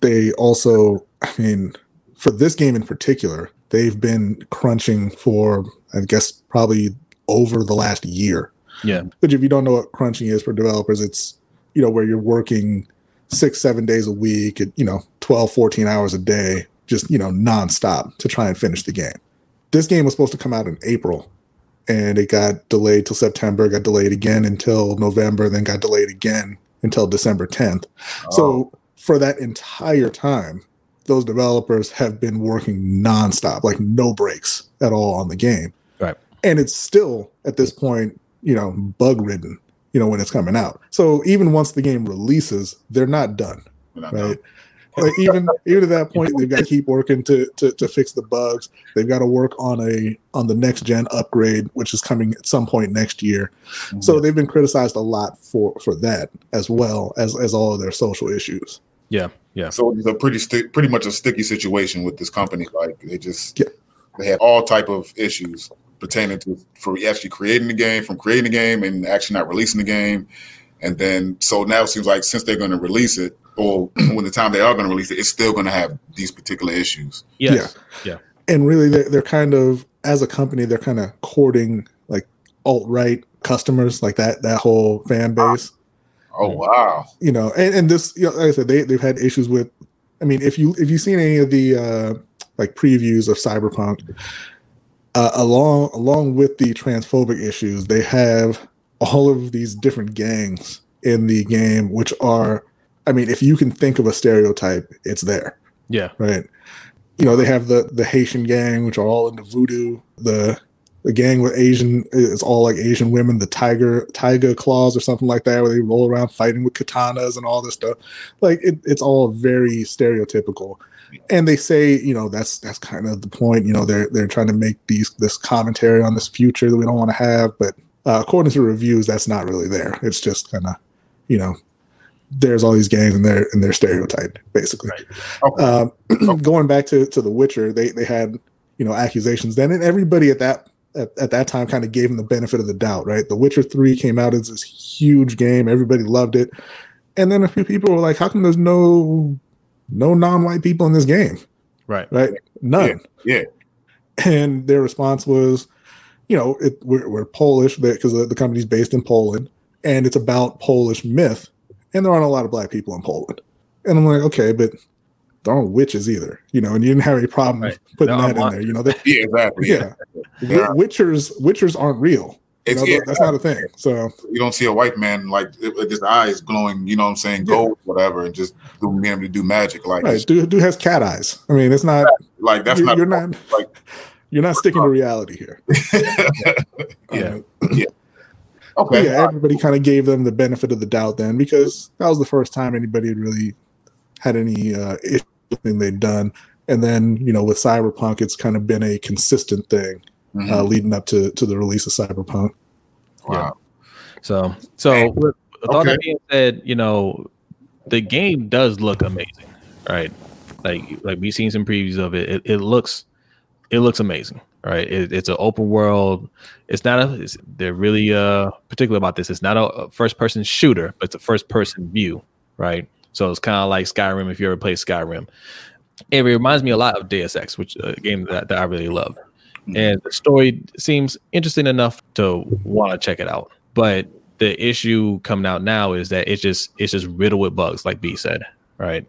They also, I mean, for this game in particular, they've been crunching for I guess probably over the last year. Yeah, Which, if you don't know what crunching is for developers, it's you know where you're working six seven days a week at you know 12 14 hours a day just you know nonstop to try and finish the game this game was supposed to come out in april and it got delayed till september got delayed again until november then got delayed again until december 10th so for that entire time those developers have been working nonstop like no breaks at all on the game. Right. and it's still at this point you know bug ridden you know when it's coming out. So even once the game releases they're not done right like even even at that point they've got to keep working to, to to fix the bugs they've got to work on a on the next gen upgrade which is coming at some point next year mm-hmm. so they've been criticized a lot for for that as well as as all of their social issues yeah, yeah. So it's a pretty sti- pretty much a sticky situation with this company. Like they just Yeah. they have all type of issues pertaining to for actually creating the game, from creating the game and actually not releasing the game. And then so now it seems like since they're going to release it, or when the time they are going to release it, it's still going to have these particular issues. Yes. Yeah. Yeah. And really they're, they're kind of as a company they're kind of courting like alt-right customers like that that whole fan base Oh wow! you know and, and this you know, like i said they, they've had issues with i mean if you if you've seen any of the uh like previews of cyberpunk uh, along along with the transphobic issues they have all of these different gangs in the game which are i mean if you can think of a stereotype it's there. Yeah. right? You know they have the the haitian gang which are all into voodoo. The the gang with asian it's all like asian women the tiger tiger claws or something like that where they roll around fighting with katanas and all this stuff. Like it, it's all very stereotypical. And they say you know that's that's kind of the point you know they're they're trying to make these this commentary on this future that we don't want to have but uh, according to reviews that's not really there. It's just kind of you know there's all these gangs and they're and they're stereotyped basically Okay. um, going back to, to The Witcher, they they had you know accusations then, and everybody at that at, at that time kind of gave them the benefit of the doubt, right? The Witcher Three came out as this huge game, everybody loved it, and then a few people were like, "How come there's no no non-white people in this game?" Right. Right? None. yeah. And their response was, you know, it, we're, we're Polish because the, the company's based in Poland, and it's about Polish myth, and there aren't a lot of black people in Poland. And I'm like, okay, but there aren't witches either, you know, and you didn't have any problem Right. putting There that in aren't there, you know. They, Yeah, exactly. Yeah. yeah, Yeah. witchers witchers aren't real. You It's, know, yeah, that's not a thing. So you don't see a white man like with his eyes glowing, you know what I'm saying, Yeah. gold, whatever, and just do- being able to do magic. Like, right, dude, dude has cat eyes. I mean, it's not. like that's you're, not you're not. like- You're not sticking to reality here. Yeah. Uh, okay. yeah, everybody kind of gave them the benefit of the doubt then because that was the first time anybody had really had any uh, issue with anything they'd done. And then, you know, with Cyberpunk, it's kind of been a consistent thing Mhm. uh, leading up to, to the release of Cyberpunk. wow. So, so with, with all Okay. that being said, you know, the game does look amazing, right? Like, like we've seen some previews of it. It, it looks, it looks amazing, right? It, it's an open world. It's not a. It's, they're really uh particular about this. It's not a, a first person shooter, but it's a first person view, right? So it's kind of like Skyrim. If you ever played Skyrim, it reminds me a lot of Deus Ex, which uh, a game that, that I really love. And the story seems interesting enough to want to check it out. But the issue coming out now is that it's just it's just riddled with bugs, like B said, right?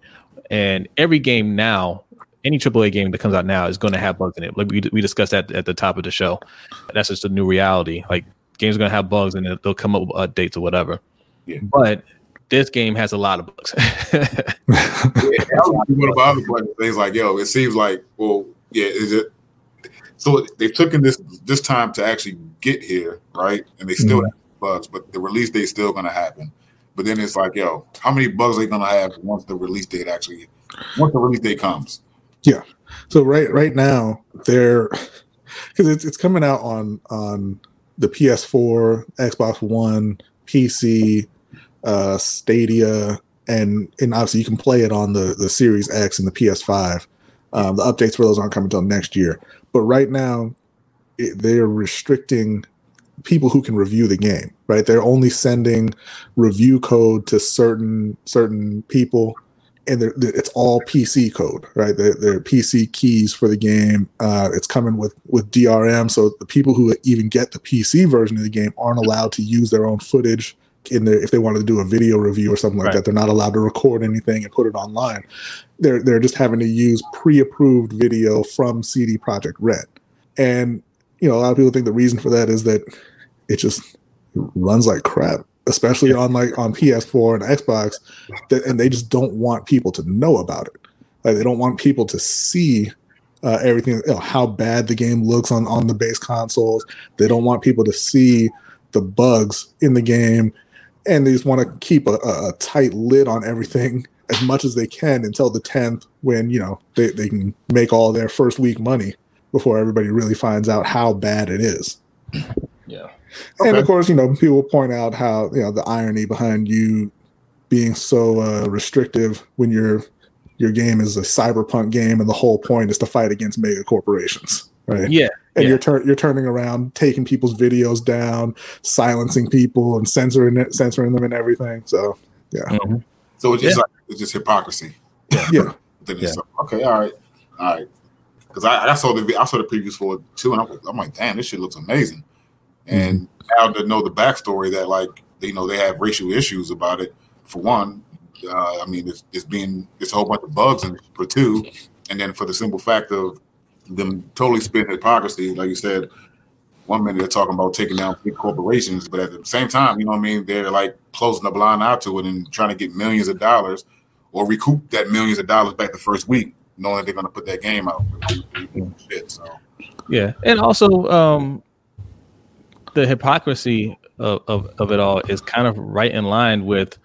And every game now, any AAA game that comes out now is going to have bugs in it. Like we we discussed that at the top of the show. That's just a new reality. Like games are going to have bugs and they'll come up with updates or whatever. Yeah. But this game has a lot of bugs. Yeah, that was one of my other questions. Things like, yo, it seems like, well, yeah, is it? So they took in this this time to actually get here, right? And they still Mhm. have bugs, but the release date still going to happen. But then it's like, yo, how many bugs are they going to have once the release date actually once the release date comes? So right right now they're because it's it's coming out on on the PS4, Xbox One, PC, uh, Stadia, and and obviously you can play it on the the Series X and the PS5. Um, the updates for those aren't coming until next year. But right now, it, they're restricting people who can review the game. Right, they're only sending review code to certain certain people and they're, they're- it's all PC code, right? They're, they're PC keys for the game. Uh, it's coming with with DRM, so the people who even get the PC version of the game aren't allowed to use their own footage in there if they wanted to do a video review or something like Right. that. They're not allowed to record anything and put it online. They're they're just having to use pre-approved video from CD Projekt Red, and you know a lot of people think the reason for that is that it just runs like crap, especially on like on PS4 and Xbox that, and they just don't want people to know about it. Like they don't want people to see uh, everything, you know, how bad the game looks on on the base consoles. They don't want people to see the bugs in the game, and they just want to keep a, a, a tight lid on everything as much as they can until the tenth, when you know they, they can make all their first week money before everybody really finds out how bad it is. Yeah. And of course, you know, people point out how you know the irony behind you being so uh, restrictive when your your game is a cyberpunk game, and the whole point is to fight against mega corporations, right? Yeah. And yeah. you're tur- you're turning around, taking people's videos down, silencing people, and censoring it, censoring them, and everything. So Mhm. So it's just Yeah. like it's just hypocrisy. yeah, Then it's okay, all right, all right. Because I, I saw the I saw the previews for it too, and I'm, I'm like, damn, this shit looks amazing. And now to know the backstory that like you know they have racial issues about it. For one, uh, I mean, it's, it's being it's a whole bunch of bugs it for two, and then for the simple fact of them totally spitting hypocrisy, like you said. One minute they're talking about taking down big corporations, but at the same time, you know what I mean, they're like closing the blind eye to it and trying to get millions of dollars or recoup that millions of dollars back the first week, knowing that they're going to put that game out. Shit, so Yeah, and also um, the hypocrisy of, of, of it all is kind of right in line with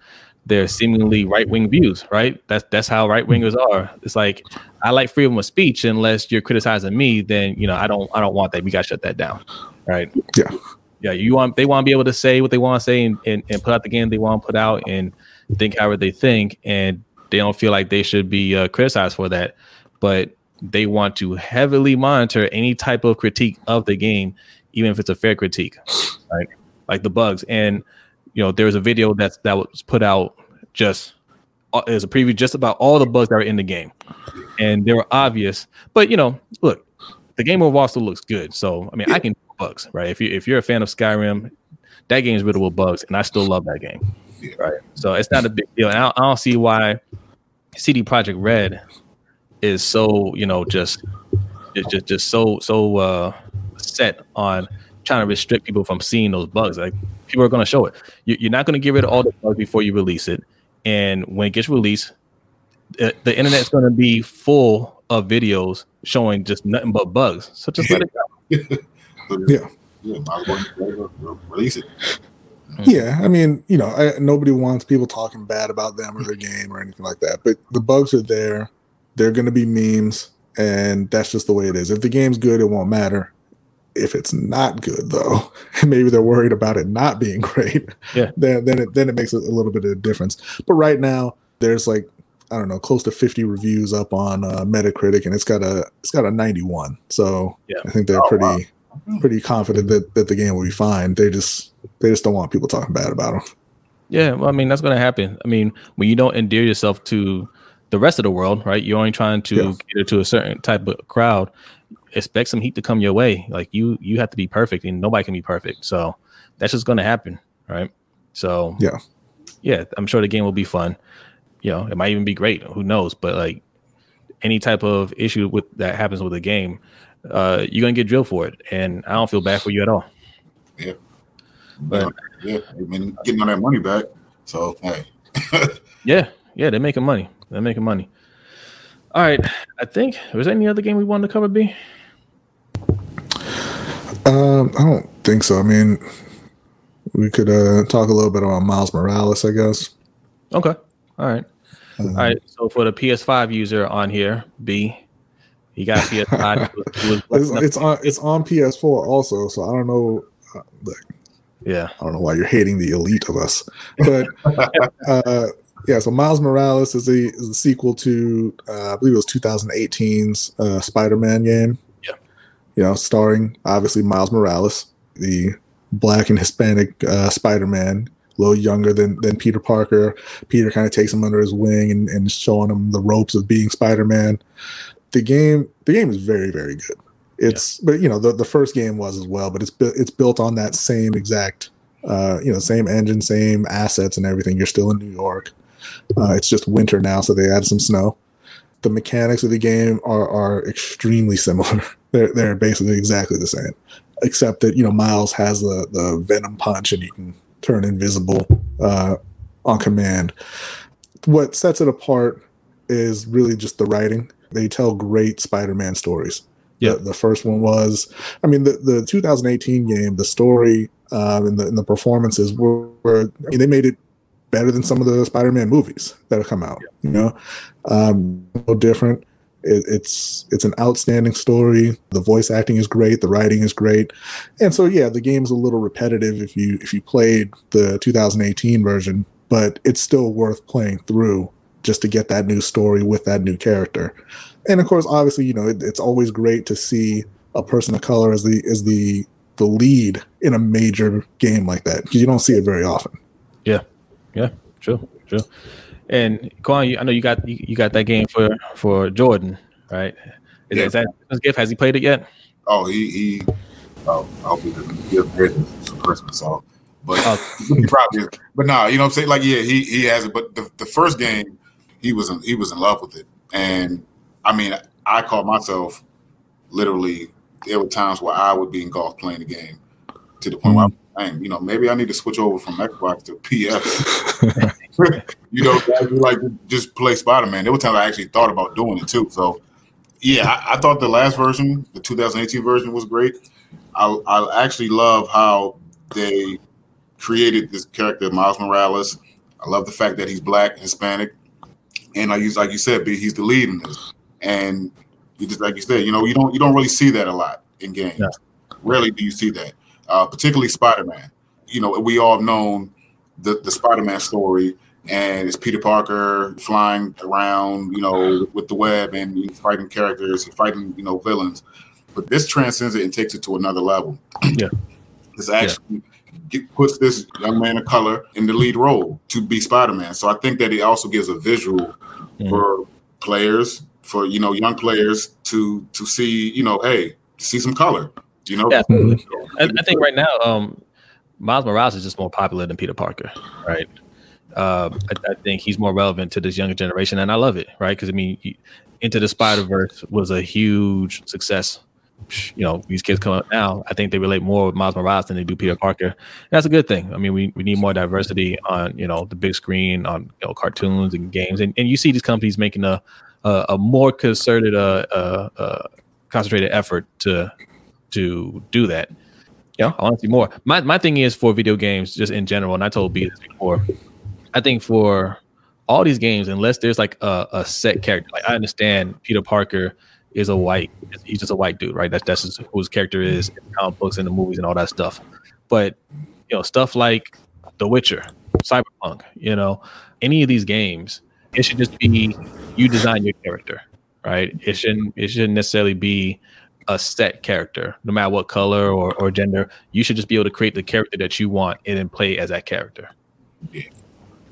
their seemingly right wing views, right? That's that's how right wingers are. It's like I like freedom of speech unless you're criticizing me, then you know I don't I don't want that. We got to shut that down, right? Yeah. yeah. You want they want to be able to say what they want to say and, and, and put out the game they want to put out and think however they think, and they don't feel like they should be uh, criticized for that, but they want to heavily monitor any type of critique of the game, even if it's a fair critique, right? Like the bugs. And you know, there was a video that's that was put out just uh, there's a preview just about all the bugs that were in the game, and they were obvious. But you know, look, the game overall still looks good. So I mean, I can bugs, right? If you if you're a fan of Skyrim, that game is riddled with bugs, and I still love that game, right? So it's not a big deal, and I, I don't see why CD Projekt Red is so you know just just just, just so so uh set on trying to restrict people from seeing those bugs like people are going to show it you, you're not going to get rid of all the bugs before you release it and when it gets released the, the internet's going to be full of videos showing just nothing but bugs so just let it go so, Yeah. yeah, might as well re- release it. Mm. Yeah, I mean, you know, I, nobody wants people talking bad about them or their game or anything like that. But the bugs are there; they're going to be memes, and that's just the way it is. If the game's good, it won't matter. If it's not good, though, and maybe they're worried about it not being great. Yeah. then then it then it makes a, a little bit of a difference. But right now, there's like I don't know, close to 50 reviews up on uh, Metacritic, and it's got a it's got a 91. So Yeah. I think they're Oh, pretty wow. pretty confident that that the game will be fine. They just they just don't want people talking bad about them. Yeah, well, I mean that's going to happen. I mean, when you don't endear yourself to the rest of the world, right? You're only trying to Yeah. cater to a certain type of crowd. Expect some heat to come your way. Like you, you have to be perfect, and nobody can be perfect. So that's just going to happen, right? So Yeah. yeah, I'm sure the game will be fun. You know, it might even be great. Who knows? But like any type of issue with that happens with a game, uh, you're gonna get drilled for it, and I don't feel bad for you at all. Yeah, but- yeah, I mean, getting all that money back. So hey, Yeah, yeah, they're making money. They're making money. All right, I think was there any other game we wanted to cover? B. Um, I don't think so. I mean, we could uh, talk a little bit about Miles Morales, I guess. Okay. All right. Um, All right. So for the PS5 user on here, B, he got PS5. he was- he was It's, it's on it's on PS4 also, so I don't know. uh, Look, yeah. I don't know why you're hating the elite of us, but uh, yeah. So Miles Morales is a is a sequel to uh, I believe it was 2018's uh, Spider-Man game. Yeah. you know, starring obviously Miles Morales, the black and Hispanic uh, Spider-Man, a little younger than than Peter Parker. Peter kind of takes him under his wing and, and showing him the ropes of being Spider-Man. The game, the game is very very good. It's but you know the, the first game was as well, but it's it's built on that same exact uh, you know same engine, same assets and everything. You're still in New York. Uh, it's just winter now, so they added some snow. The mechanics of the game are are extremely similar. they're they're basically exactly the same, except that you know Miles has the the venom punch and you can turn invisible uh, on command. What sets it apart is really just the writing. They tell great Spider-Man stories. Yeah. The, the first one was, I mean, the, the 2018 game, the story um, and, the, and the performances were, were, I mean, they made it better than some of the Spider-Man movies that have come out. You know, um, no different. It, it's it's an outstanding story. The voice acting is great. The writing is great, and so yeah, the game is a little repetitive if you if you played the 2018 version, but it's still worth playing through just to get that new story with that new character. And of course, obviously, you know, it, it's always great to see a person of color as the as the the lead in a major game like that because you don't see it very often. Yeah. Yeah. Sure. Sure. And Quan, you, I know you got you, you got that game for for Jordan, right? Is, Yeah. is that his gift? Has he played it yet? Oh, he he. Oh, I'll he doesn't give presents for Christmas. So, but Oh. he probably is. But no, you know what I'm saying? Like, yeah, he he has it. But the, the first game, he was in, he was in love with it, and I mean, I caught myself literally. There were times where I would be in golf playing the game to the point where hmm. I'm saying, you know, maybe I need to switch over from Xbox to PS. you know, like just play Spider Man. There were times I actually thought about doing it too. So, yeah, I, I thought the last version, the 2018 version, was great. I, I actually love how they created this character, Miles Morales. I love the fact that he's black, Hispanic, and I use like you said, he's the lead in this. And you just like you said, you know, you don't you don't really see that a lot in games. Yeah. Rarely do you see that, uh, particularly Spider Man. You know, we all have known the the Spider Man story, and it's Peter Parker flying around, you know, with the web and he's fighting characters, he's fighting, you know, villains. But this transcends it and takes it to another level. Yeah. This actually get, puts this young man of color in the lead role to be Spider Man. So I think that it also gives a visual Mhm. for players, for you know, young players to to see, you know, hey, see some color. You know, Yeah. I, I think right now, um, Miles Morales is just more popular than Peter Parker, right? Um, I, I think he's more relevant to this younger generation, and I love it, right? Because I mean, he- Into the Spider Verse was a huge success. You know, these kids come up now. I think they relate more with Miles Morales than they do Peter Parker. And that's a good thing. I mean, we, we need more diversity on you know the big screen, on you know cartoons and games, and, and you see these companies making a a, a more concerted, uh, uh, uh, concentrated effort to to do that. Yeah, I want to see more. My my thing is for video games, just in general, and I told B this before. I think for all these games, unless there's like a, a set character, like I understand Peter Parker is a white, he's just a white dude, right? That's that's who his character is in comic books and the movies and all that stuff. But you know, stuff like The Witcher, Cyberpunk, you know, any of these games, it should just be you design your character, right? It shouldn't it shouldn't necessarily be a set character, no matter what color or, or gender. You should just be able to create the character that you want and then play as that character.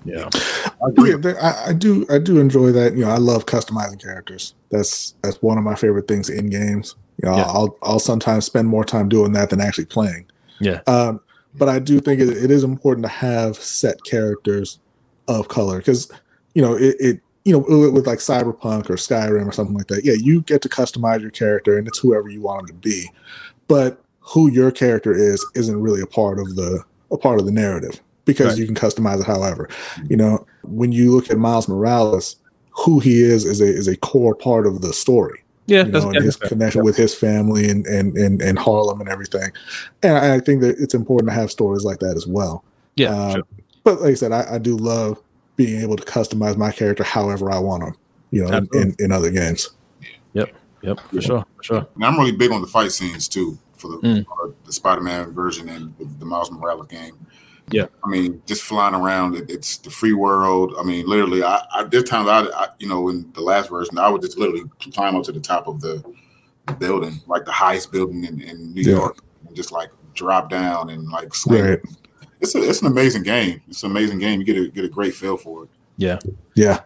Yeah. Yeah. I agree. Yeah, I, I do. I do enjoy that. You know, I love customizing characters. That's that's one of my favorite things in games. You know, Yeah. I'll I'll sometimes spend more time doing that than actually playing. Yeah. Um, but I do think it, it is important to have set characters of color because you know it, it you know with, with like Cyberpunk or Skyrim or something like that. Yeah, you get to customize your character and it's whoever you want them to be, but who your character is isn't really a part of the a part of the narrative because Right. you can customize it however. You know, when you look at Miles Morales, who he is is a is a core part of the story. Yeah, you that's, know, and yeah, his that's fair. connection with his family and and and, and Harlem and everything. And I, I think that it's important to have stories like that as well. yeah, Um, sure. But like I said, I, I do love being able to customize my character however I want them. You know, in, in, in other games. Yep, yep, for sure, for sure. And I'm really big on the fight scenes too for the Mm. for the Spider-Man version and the, the Miles Morales game. Yeah. I mean, just flying around, it, it's the free world. I mean, literally, I, I there's times I, I, you know, in the last version, I would just literally climb up to the top of the building, like the highest building in, in New Yeah. York, and just like drop down and like swing. Right. It's a, it's an amazing game. It's an amazing game. You get a get a great feel for it. Yeah, Yeah.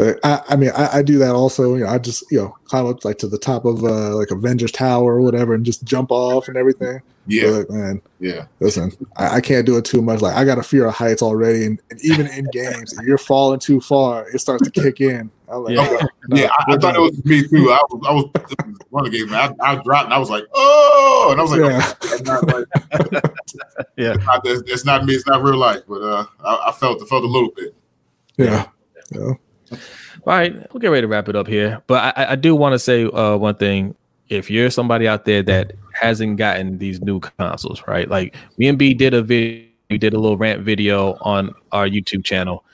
But I, I mean, I, I do that also. You know, I just you know climb up like to the top of uh, like Avengers Tower or whatever, and just jump off and everything. Yeah, But, man, yeah. listen, I, I can't do it too much. Like I got a fear of heights already, and, and even in games, if you're falling too far, it starts to kick in. I'm like, Yeah. "Oh, no, Yeah, I, I thought it was me too. I was, I was one of the games. I, I dropped and I was like, oh, and I was like, Yeah. it's not like, Yeah. it's not, it's, it's not me. It's not real life. But uh, I, I felt, I felt a little bit. yeah, yeah. All right, we'll get ready to wrap it up here. But I, I do want to say uh, one thing. If you're somebody out there that hasn't gotten these new consoles, right? Like me and B did a video, we did a little rant video on our YouTube channel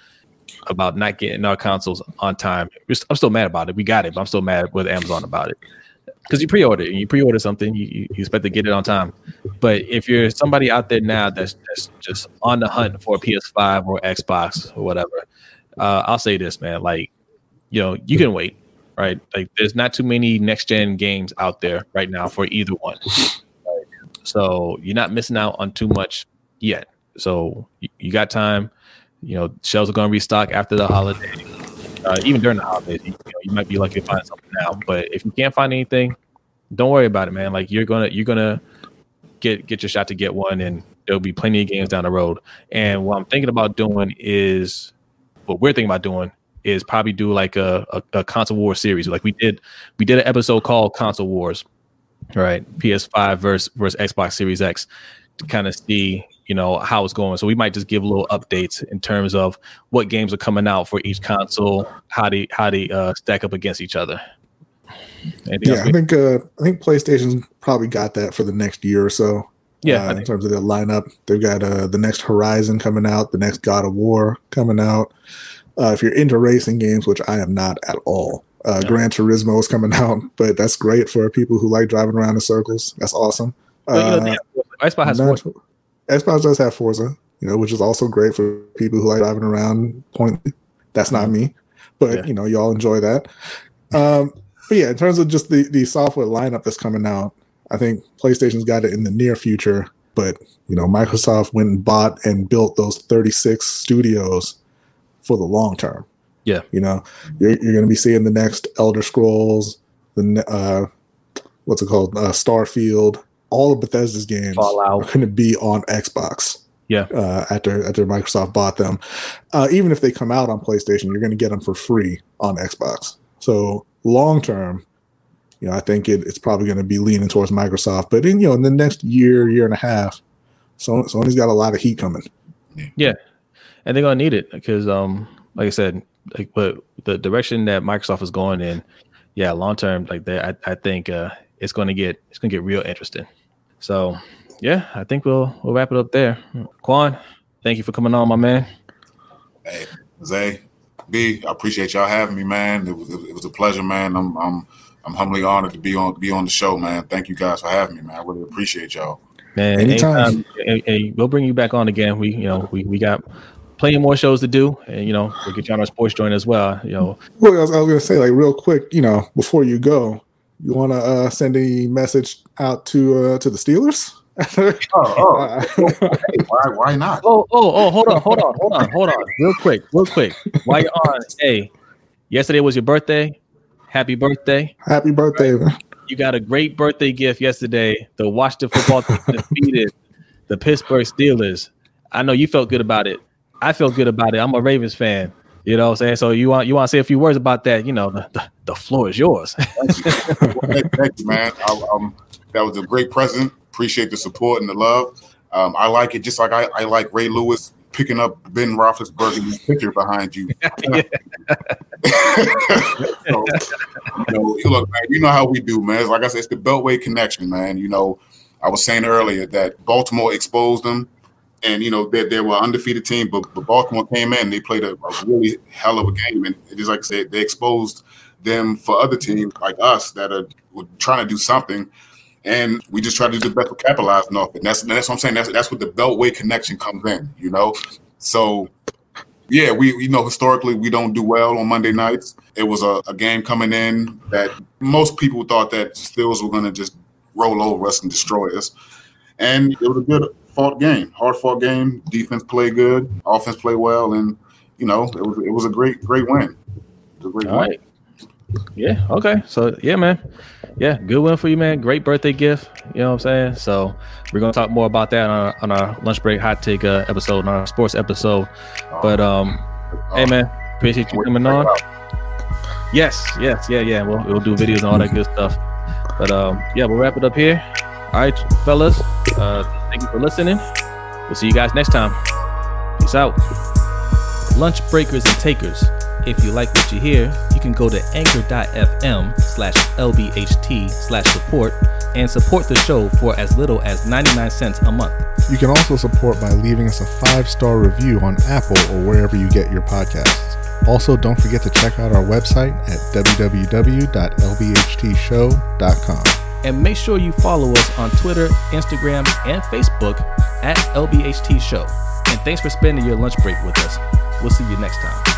about not getting our consoles on time. I'm still mad about it. We got it, but I'm still mad with Amazon about it. Because you pre-order, it, you pre-order something, you, you you expect to get it on time. But if you're somebody out there now that's, that's just on the hunt for a PS5 or Xbox or whatever, uh, I'll say this, man. Like, you know, you can wait, right? Like, there's not too many next gen games out there right now for either one. So you're not missing out on too much yet. So you, got time. You know, shelves are going to restock after the holiday. Uh, even during the holidays, you, you, know, you might be lucky to find something now. But if you can't find anything, don't worry about it, man. Like you're gonna you're gonna get get your shot to get one, and there'll be plenty of games down the road. And what I'm thinking about doing is what we're thinking about doing is probably do like a, a, a console war series. Like we did, we did an episode called Console Wars, right? PS5 versus versus Xbox Series X to kind of see, you know, how it's going. So we might just give a little updates in terms of what games are coming out for each console, how they how they uh, stack up against each other. Anything Yeah, I think uh, I think PlayStation's probably got that for the next year or so. Yeah, uh, in terms of their lineup, they've got uh, the next Horizon coming out, the next God of War coming out. Uh, if you're into racing games, which I am not at all, uh, No. Gran Turismo is coming out, but that's great for people who like driving around in circles. That's awesome. Well, you know, Uh, Xbox has not- four. Xbox does have Forza, you know, which is also great for people who like driving around. Point that's not me, but Mm-hmm. Yeah. you know, y'all enjoy that. Um, but yeah, in terms of just the the software lineup that's coming out, I think PlayStation's got it in the near future. But you know, Microsoft went and bought and built those 36 studios for the long term. Yeah. you know, you're you're going to be seeing the next Elder Scrolls, the uh, what's it called, uh, Starfield. All of Bethesda's games Fallout. are going to be on Xbox Yeah. uh, after after Microsoft bought them. Uh, even if they come out on PlayStation, you're going to get them for free on Xbox. So long term, you know, I think it, it's probably going to be leaning towards Microsoft. But in you know, in the next year, year and a half, Sony, Sony's got a lot of heat coming. Yeah, and they're gonna need it because, um, like I said, like but the direction that Microsoft is going in, yeah, long term, like that, I, I think uh, it's gonna get it's gonna get real interesting. So, yeah, I think we'll we'll wrap it up there. Quan, thank you for coming on, my man. Hey, Zay, B, I appreciate y'all having me, man. It was it was a pleasure, man. I'm I'm I'm humbly honored to be on be on the show, man. Thank you guys for having me, man. I really appreciate y'all. Man, Anytime. anytime, and, and we'll bring you back on again. We, you know, we, we got plenty more shows to do, and you know, we'll get you on our sports joint as well. You know, Well, I was, I was going to say, like, real quick, you know, before you go, you want to uh, send a message out to uh, to the Steelers? Oh, Uh, hey, why why not? Oh, oh, oh, hold on, hold on, hold on, hold on. Real quick, real quick. Why you're on, hey, yesterday was your birthday. Happy birthday. Happy birthday! man. You got a great birthday gift yesterday. The Washington football team defeated the Pittsburgh Steelers. I know you felt good about it. I felt good about it. I'm a Ravens fan. You know what I'm saying? So you want you want to say a few words about that? You know, the, the, the floor is yours. Well, thank, thank you, man. I, um, that was a great present. Appreciate the support and the love. Um, I like it just like I, I like Ray Lewis picking up Ben Roethlisberger's picture behind you. so, you know, look, man, you know how we do, man. It's like I said, it's the Beltway connection, man. You know, I was saying earlier that Baltimore exposed them, and you know they, they were an undefeated team, but, but Baltimore came in, they played a, a, really hell of a game, and just like I said, they exposed them for other teams like us that are trying to do something. And we just try to do the best off it. And that's that's what I'm saying. That's that's what the Beltway connection comes in, you know. So yeah, we you know historically we don't do well on Monday nights. It was a, a game coming in that most people thought that the Steelers were going to just roll over us and destroy us, and it was a good fought game, hard fought game. Defense played good, offense played well, and you know it was it was a great great win. It was a great All win. right. Yeah. Okay. So yeah, man. Yeah, good win for you, man. Great birthday gift. You know what I'm saying? So we're gonna talk more about that on our, on our lunch break hot take uh, episode, on our sports episode. But um, hey, man, appreciate you coming on. Yes, yes, yeah, yeah. We'll we'll do videos and all that good stuff. But um, yeah, we'll wrap it up here. All right, fellas. Uh, thank you for listening. We'll see you guys next time. Peace out. Lunch breakers and takers. If you like what you hear, you can go to anchor.fm slash lbht slash support and support the show for as little as 99 cents a month. You can also support by leaving us a five star review on Apple or wherever you get your podcasts. Also, don't forget to check out our website at www.lbhtshow.com. And make sure you follow us on Twitter, Instagram, and Facebook at LBHT Show. And thanks for spending your lunch break with us. We'll see you next time.